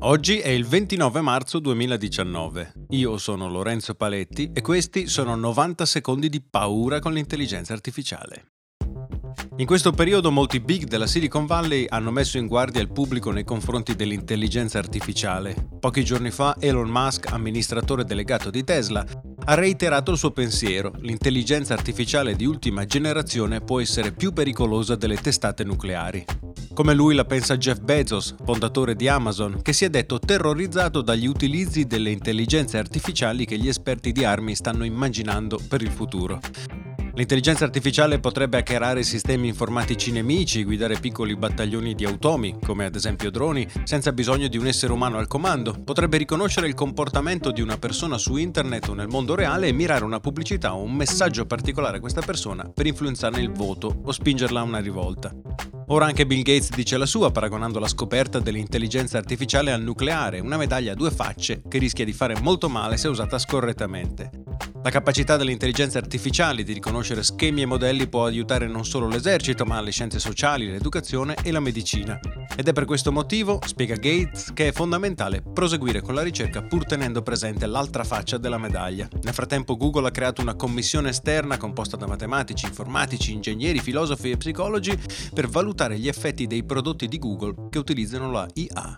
Oggi è il 29 marzo 2019. Io sono Lorenzo Paletti e questi sono 90 secondi di paura con l'intelligenza artificiale. In questo periodo molti big della Silicon Valley hanno messo in guardia il pubblico nei confronti dell'intelligenza artificiale. Pochi giorni fa Elon Musk, amministratore delegato di Tesla, ha reiterato il suo pensiero. L'intelligenza artificiale di ultima generazione può essere più pericolosa delle testate nucleari. Come lui la pensa Jeff Bezos, fondatore di Amazon, che si è detto terrorizzato dagli utilizzi delle intelligenze artificiali che gli esperti di armi stanno immaginando per il futuro. L'intelligenza artificiale potrebbe hackerare sistemi informatici nemici, guidare piccoli battaglioni di automi, come ad esempio droni, senza bisogno di un essere umano al comando. Potrebbe riconoscere il comportamento di una persona su internet o nel mondo reale e mirare una pubblicità o un messaggio particolare a questa persona per influenzarne il voto o spingerla a una rivolta. Ora anche Bill Gates dice la sua, paragonando la scoperta dell'intelligenza artificiale al nucleare, una medaglia a due facce che rischia di fare molto male se usata scorrettamente. La capacità delle intelligenze artificiali di riconoscere schemi e modelli può aiutare non solo l'esercito, ma le scienze sociali, l'educazione e la medicina. Ed è per questo motivo, spiega Gates, che è fondamentale proseguire con la ricerca pur tenendo presente l'altra faccia della medaglia. Nel frattempo Google ha creato una commissione esterna composta da matematici, informatici, ingegneri, filosofi e psicologi per valutare gli effetti dei prodotti di Google che utilizzano la IA.